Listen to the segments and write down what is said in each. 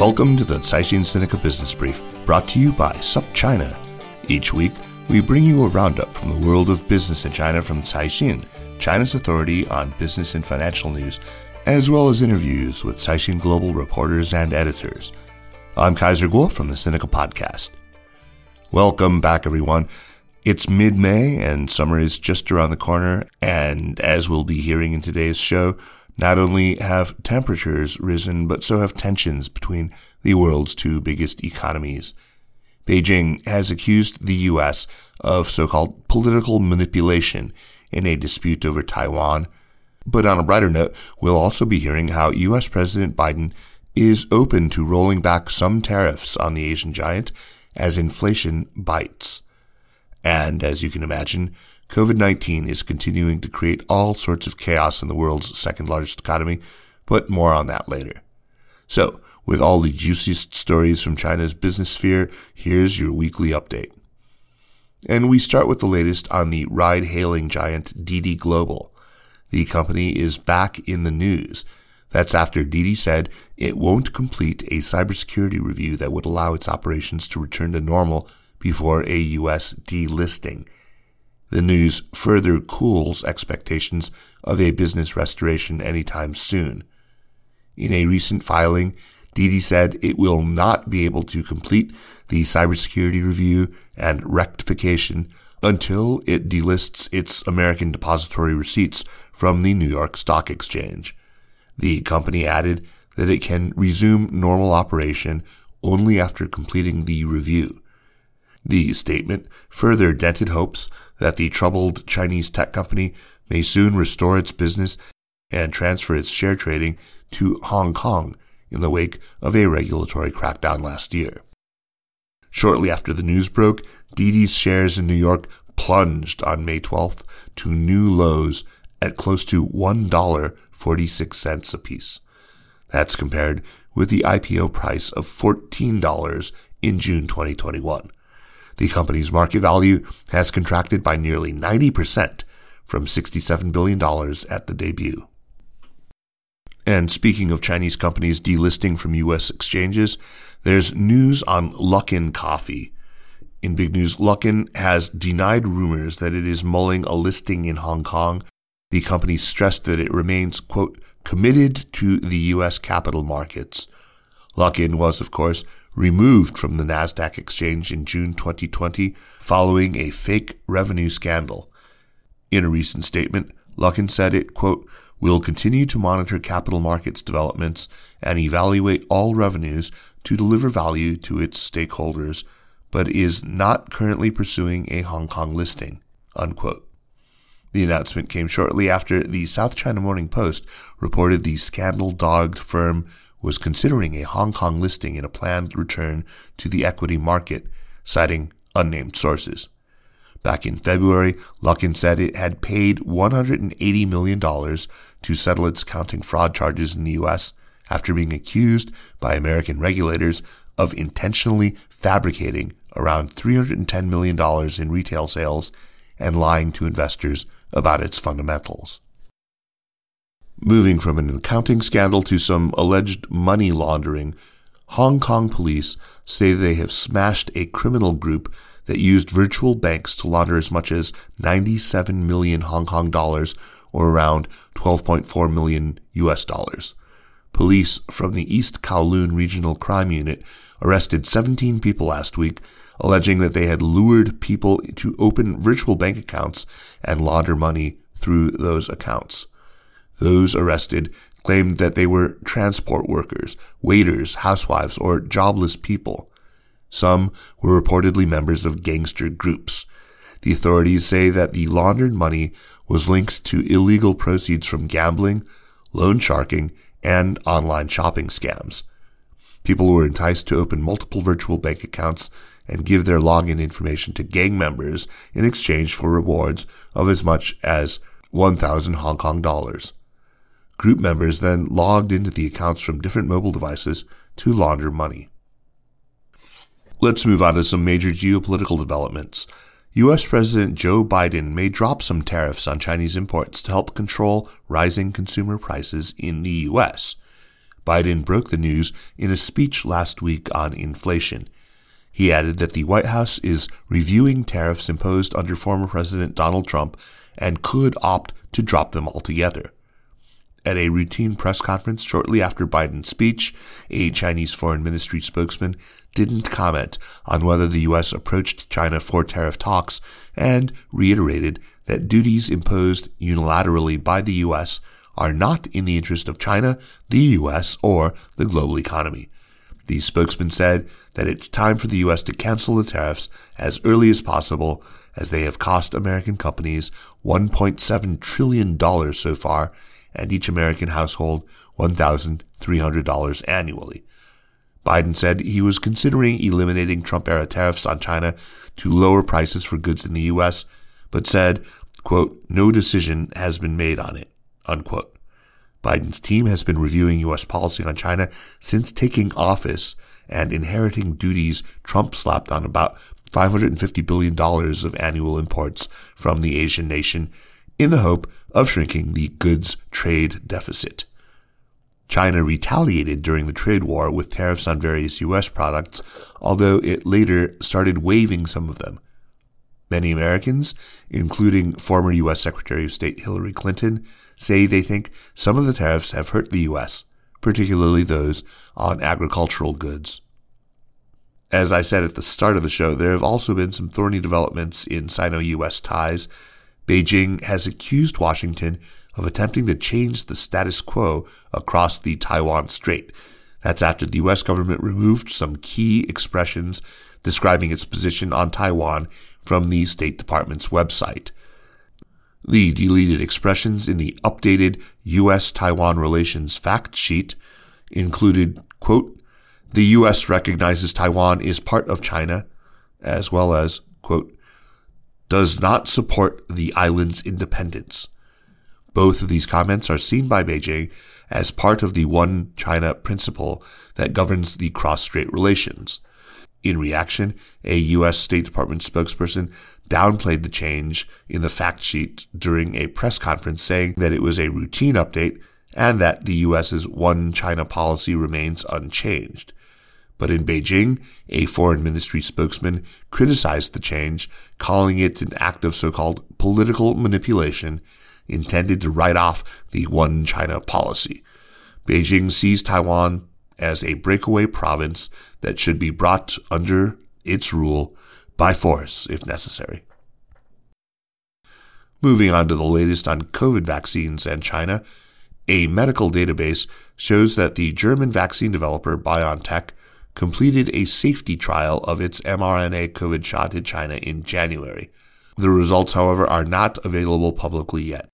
Welcome to the Caixin Sinica Business Brief, brought to you by SupChina. Each week, we bring you a roundup from the world of business in China from Caixin, China's authority on business and financial news, as well as interviews with Caixin Global reporters and editors. I'm Kaiser Kuo from the Sinica Podcast. Welcome back, everyone. It's mid May and summer is just around the corner, and as we'll be hearing in today's show, not only have temperatures risen, but so have tensions between the world's two biggest economies. Beijing has accused the U.S. of so-called political manipulation in a dispute over Taiwan. But on a brighter note, we'll also be hearing how U.S. President Biden is open to rolling back some tariffs on the Asian giant as inflation bites. And as you can imagine, COVID 19 is continuing to create all sorts of chaos in the world's second largest economy, but more on that later. So, with all the juiciest stories from China's business sphere, here's your weekly update. And we start with the latest on the ride hailing giant Didi Global. The company is back in the news. That's after Didi said it won't complete a cybersecurity review that would allow its operations to return to normal before a U.S. delisting. The news further cools expectations of a business restoration anytime soon. In a recent filing, Didi said it will not be able to complete the cybersecurity review and rectification until it delists its American depository receipts from the New York Stock Exchange. The company added that it can resume normal operation only after completing the review. The statement further dented hopes that the troubled Chinese tech company may soon restore its business and transfer its share trading to Hong Kong in the wake of a regulatory crackdown last year. Shortly after the news broke, Didi's shares in New York plunged on May 12th to new lows at close to $1.46 apiece. That's compared with the IPO price of $14 in June 2021. The company's market value has contracted by nearly 90% from $67 billion at the debut. And speaking of Chinese companies delisting from U.S. exchanges, there's news on Luckin Coffee. In big news, Luckin has denied rumors that it is mulling a listing in Hong Kong. The company stressed that it remains, quote, committed to the U.S. capital markets. Luckin was, of course, removed from the NASDAQ exchange in June 2020 following a fake revenue scandal. In a recent statement, Luckin said it, quote, will continue to monitor capital markets developments and evaluate all revenues to deliver value to its stakeholders, but is not currently pursuing a Hong Kong listing, unquote. The announcement came shortly after the South China Morning Post reported the scandal dogged firm was considering a Hong Kong listing in a planned return to the equity market, citing unnamed sources. Back in February, Luckin said it had paid $180 million to settle its accounting fraud charges in the U.S. after being accused by American regulators of intentionally fabricating around $310 million in retail sales and lying to investors about its fundamentals. Moving from an accounting scandal to some alleged money laundering, Hong Kong police say they have smashed a criminal group that used virtual banks to launder as much as 97 million Hong Kong dollars or around 12.4 million US dollars. Police from the East Kowloon Regional Crime Unit arrested 17 people last week, alleging that they had lured people to open virtual bank accounts and launder money through those accounts. Those arrested claimed that they were transport workers, waiters, housewives, or jobless people. Some were reportedly members of gangster groups. The authorities say that the laundered money was linked to illegal proceeds from gambling, loan sharking, and online shopping scams. People were enticed to open multiple virtual bank accounts and give their login information to gang members in exchange for rewards of as much as 1,000 Hong Kong dollars. Group members then logged into the accounts from different mobile devices to launder money. Let's move on to some major geopolitical developments. U.S. President Joe Biden may drop some tariffs on Chinese imports to help control rising consumer prices in the U.S. Biden broke the news in a speech last week on inflation. He added that the White House is reviewing tariffs imposed under former President Donald Trump and could opt to drop them altogether. At a routine press conference shortly after Biden's speech, a Chinese Foreign Ministry spokesman didn't comment on whether the U.S. approached China for tariff talks and reiterated that duties imposed unilaterally by the U.S. are not in the interest of China, the U.S., or the global economy. The spokesman said that it's time for the U.S. to cancel the tariffs as early as possible as they have cost American companies $1.7 trillion so far and each American household $1,300 annually. Biden said he was considering eliminating Trump era tariffs on China to lower prices for goods in the U.S., but said, quote, no decision has been made on it, unquote. Biden's team has been reviewing U.S. policy on China since taking office and inheriting duties Trump slapped on about $550 billion of annual imports from the Asian nation in the hope of shrinking the goods trade deficit. China retaliated during the trade war with tariffs on various U.S. products, although it later started waiving some of them. Many Americans, including former U.S. Secretary of State Hillary Clinton, say they think some of the tariffs have hurt the U.S., particularly those on agricultural goods. As I said at the start of the show, there have also been some thorny developments in Sino-US ties. Beijing has accused Washington of attempting to change the status quo across the Taiwan Strait. That's after the US government removed some key expressions describing its position on Taiwan from the State Department's website. The deleted expressions in the updated U.S. Taiwan relations fact sheet included, quote, the U.S. recognizes Taiwan is part of China, as well as, quote, does not support the island's independence. Both of these comments are seen by Beijing as part of the One China principle that governs the cross-strait relations. In reaction, a U.S. State Department spokesperson downplayed the change in the fact sheet during a press conference, saying that it was a routine update and that the U.S.'s One China policy remains unchanged. But in Beijing, a foreign ministry spokesman criticized the change, calling it an act of so-called political manipulation intended to write off the One China policy. Beijing sees Taiwan as a breakaway province that should be brought under its rule by force if necessary. Moving on to the latest on COVID vaccines and China, a medical database shows that the German vaccine developer BioNTech completed a safety trial of its mRNA COVID shot in China in January. The results, however, are not available publicly yet.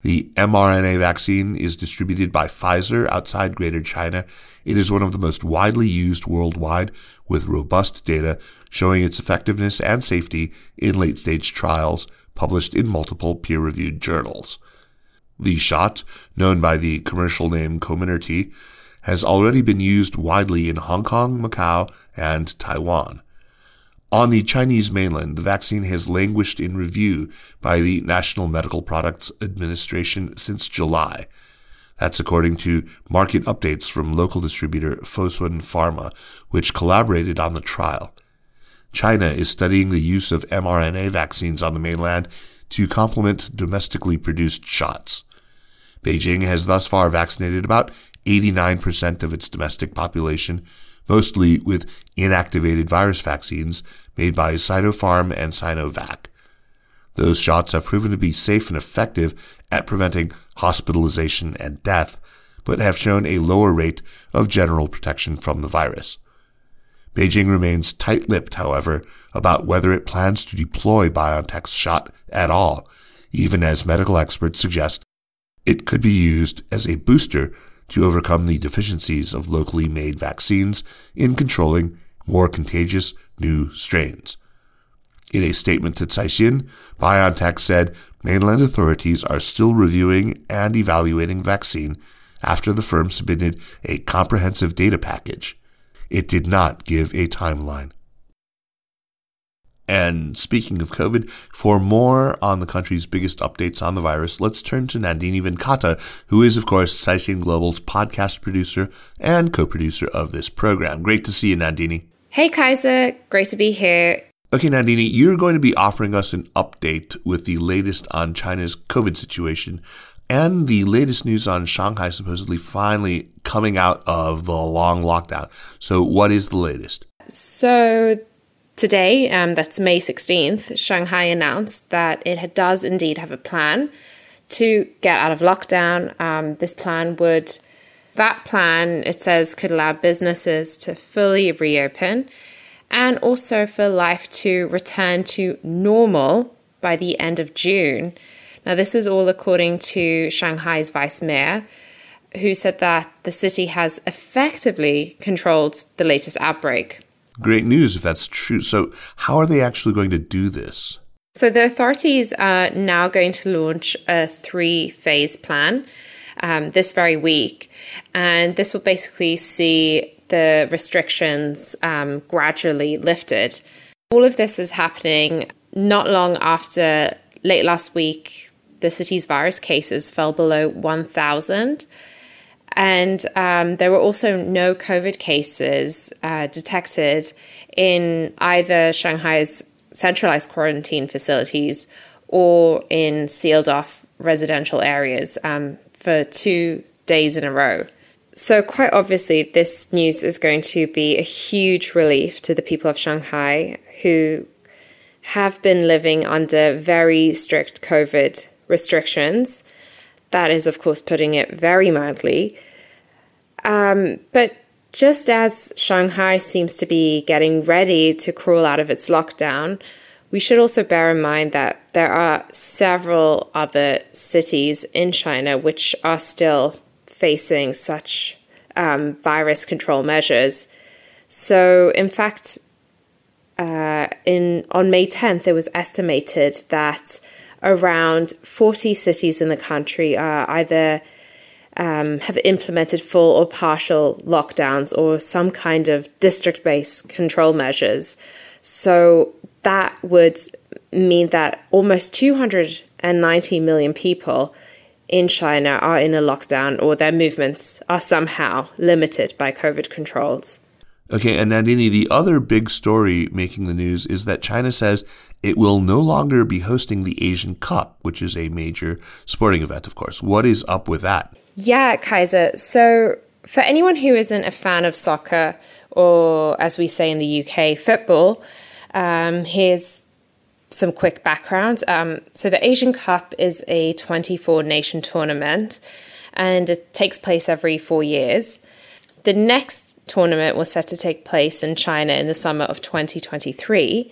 The mRNA vaccine is distributed by Pfizer outside Greater China. It is one of the most widely used worldwide, with robust data showing its effectiveness and safety in late stage trials published in multiple peer reviewed journals. The shot, known by the commercial name Comirnaty, has already been used widely in Hong Kong, Macau, and Taiwan. On the Chinese mainland, the vaccine has languished in review by the National Medical Products Administration since July. That's according to market updates from local distributor Fosun Pharma, which collaborated on the trial. China is studying the use of mRNA vaccines on the mainland to complement domestically produced shots. Beijing has thus far vaccinated about 89% of its domestic population, mostly with inactivated virus vaccines made by Sinopharm and Sinovac. Those shots have proven to be safe and effective at preventing hospitalization and death, but have shown a lower rate of general protection from the virus. Beijing remains tight-lipped, however, about whether it plans to deploy BioNTech's shot at all, even as medical experts suggest it could be used as a booster to overcome the deficiencies of locally made vaccines in controlling more contagious new strains. In a statement to Caixin, BioNTech said mainland authorities are still reviewing and evaluating vaccine after the firm submitted a comprehensive data package. It did not give a timeline. And speaking of COVID, for more on the country's biggest updates on the virus, let's turn to Nandini Venkata, who is, of course, Caixin Global's podcast producer and co-producer of this program. Great to see you, Nandini. Hey, Kaiser. Great to be here. Okay, Nandini, you're going to be offering us an update with the latest on China's COVID situation and the latest news on Shanghai supposedly finally coming out of the long lockdown. So, what is the latest? So, today, um, that's May 16th, Shanghai announced that it does indeed have a plan to get out of lockdown. Um, this plan would, that plan, it says, could allow businesses to fully reopen and also for life to return to normal by the end of June. Now, this is all according to Shanghai's vice mayor, who said that the city has effectively controlled the latest outbreak. Great news if that's true. So, how are they actually going to do this? So, the authorities are now going to launch a three phase plan um, this very week. And this will basically see the restrictions um, gradually lifted. All of this is happening not long after late last week the city's virus cases fell below 1,000. And um, there were also no COVID cases uh, detected in either Shanghai's centralized quarantine facilities or in sealed off residential areas um, for two days in a row. So, quite obviously, this news is going to be a huge relief to the people of Shanghai who have been living under very strict COVID restrictions. That is, of course, putting it very mildly. Um, but just as Shanghai seems to be getting ready to crawl out of its lockdown, we should also bear in mind that there are several other cities in China which are still facing such um, virus control measures. So, in fact, uh, in on May 10th, it was estimated that around 40 cities in the country are either um, have implemented full or partial lockdowns or some kind of district based control measures. So that would mean that almost 290 million people in China are in a lockdown or their movements are somehow limited by COVID controls. Okay, and Nandini, the other big story making the news is that China says it will no longer be hosting the Asian Cup, which is a major sporting event, of course. What is up with that? Yeah, Kaiser. So, for anyone who isn't a fan of soccer, or as we say in the UK, football, um, here's some quick background. Um, so, the Asian Cup is a 24 nation tournament and it takes place every four years. The next tournament was set to take place in China in the summer of 2023.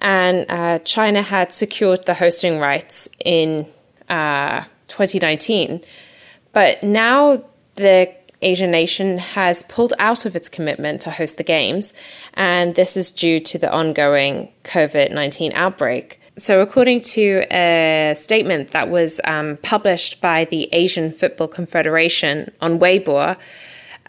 And uh, China had secured the hosting rights in uh, 2019. But now the Asian nation has pulled out of its commitment to host the Games, and this is due to the ongoing COVID 19 outbreak. So, according to a statement that was um, published by the Asian Football Confederation on Weibo,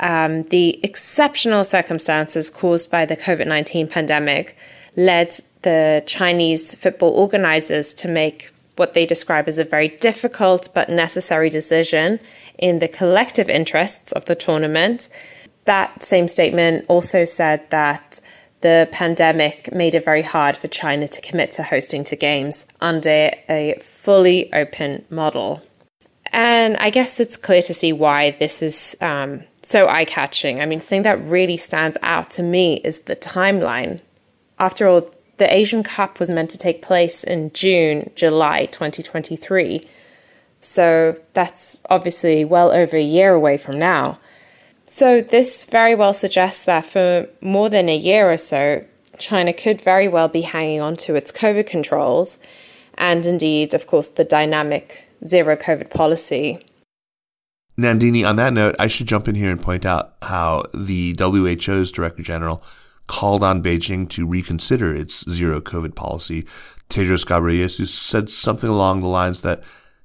um, the exceptional circumstances caused by the COVID 19 pandemic led the Chinese football organizers to make what they describe as a very difficult but necessary decision in the collective interests of the tournament. That same statement also said that the pandemic made it very hard for China to commit to hosting to games under a fully open model. And I guess it's clear to see why this is um, so eye catching. I mean, the thing that really stands out to me is the timeline. After all, the Asian Cup was meant to take place in June, July 2023. So that's obviously well over a year away from now. So this very well suggests that for more than a year or so, China could very well be hanging on to its COVID controls and indeed, of course, the dynamic zero COVID policy. Nandini, on that note, I should jump in here and point out how the WHO's Director General called on Beijing to reconsider its zero COVID policy. Tedros Ghebreyesus said something along the lines that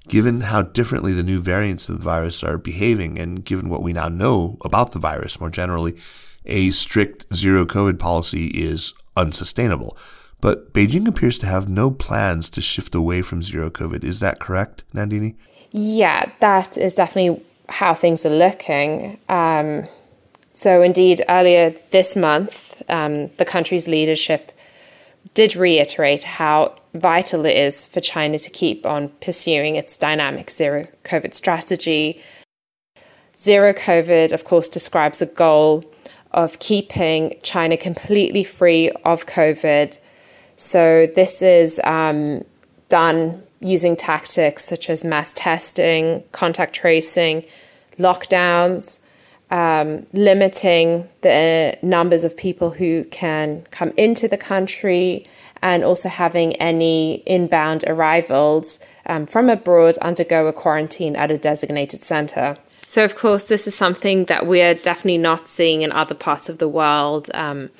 given how differently the new variants of the virus are behaving and given what we now know about the virus more generally, a strict zero COVID policy is unsustainable. But Beijing appears to have no plans to shift away from zero COVID. Is that correct, Nandini? Yeah, that is definitely how things are looking. Um, so, indeed, earlier this month, um, the country's leadership did reiterate how vital it is for China to keep on pursuing its dynamic zero COVID strategy. Zero COVID, of course, describes a goal of keeping China completely free of COVID. So, this is um, done using tactics such as mass testing, contact tracing, lockdowns um, limiting the numbers of people who can come into the country and also having any inbound arrivals um, from abroad undergo a quarantine at a designated centre. So, of course, this is something that we're definitely not seeing in other parts of the world. Um,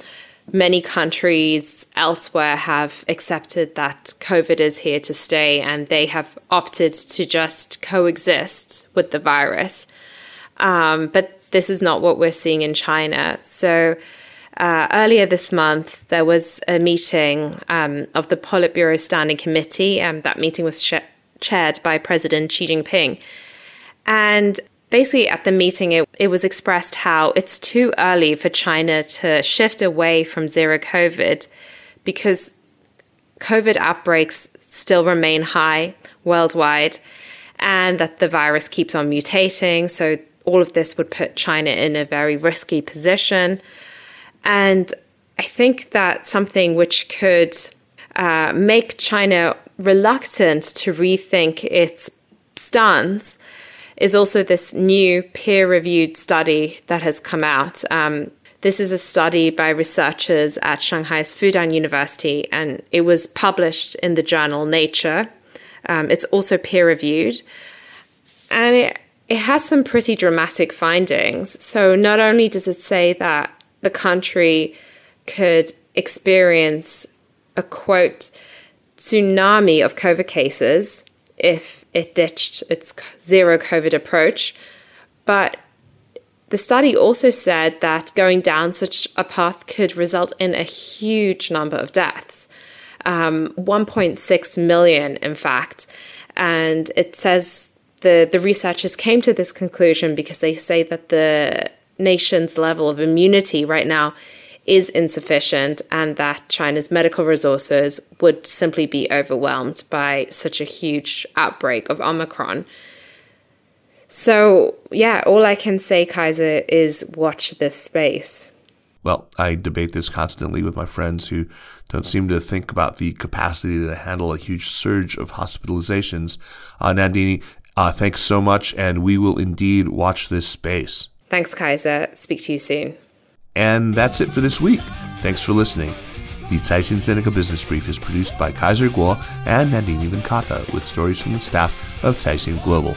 many countries elsewhere have accepted that COVID is here to stay and they have opted to just coexist with the virus. Um, but this is not what we're seeing in China. So, uh, earlier this month, there was a meeting um, of the Politburo Standing Committee. Um, that meeting was sh- chaired by President Xi Jinping. And basically, at the meeting, it, it was expressed how it's too early for China to shift away from zero COVID because COVID outbreaks still remain high worldwide and that the virus keeps on mutating. So all of this would put China in a very risky position. And I think that something which could uh, make China reluctant to rethink its stance is also this new peer reviewed study that has come out. Um, this is a study by researchers at Shanghai's Fudan University, and it was published in the journal Nature. Um, it's also peer reviewed. And it, it has some pretty dramatic findings. So, not only does it say that the country could experience a quote tsunami of COVID cases if it ditched its zero COVID approach, but the study also said that going down such a path could result in a huge number of deaths um, 1.6 million, in fact. And it says the, the researchers came to this conclusion because they say that the nation's level of immunity right now is insufficient and that China's medical resources would simply be overwhelmed by such a huge outbreak of Omicron. So, yeah, all I can say, Kaiser, is watch this space. Well, I debate this constantly with my friends who don't seem to think about the capacity to handle a huge surge of hospitalizations. Uh, Nandini, uh, thanks so much, and we will indeed watch this space. Thanks, Kaiser. Speak to you soon. And that's it for this week. Thanks for listening. The Caixin Sinica Business Brief is produced by Kaiser Kuo and Nandini Venkata with stories from the staff of Caixin Global.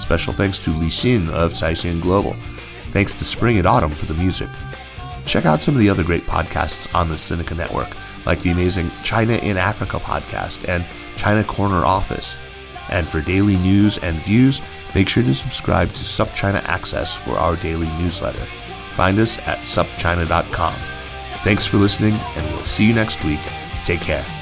Special thanks to Li Xin of Caixin Global. Thanks to Spring and Autumn for the music. Check out some of the other great podcasts on the Sinica Network, like the amazing China in Africa podcast and China Corner Office. And for daily news and views, make sure to subscribe to SupChina Access for our daily newsletter. Find us at supchina.com. Thanks for listening, and we'll see you next week. Take care.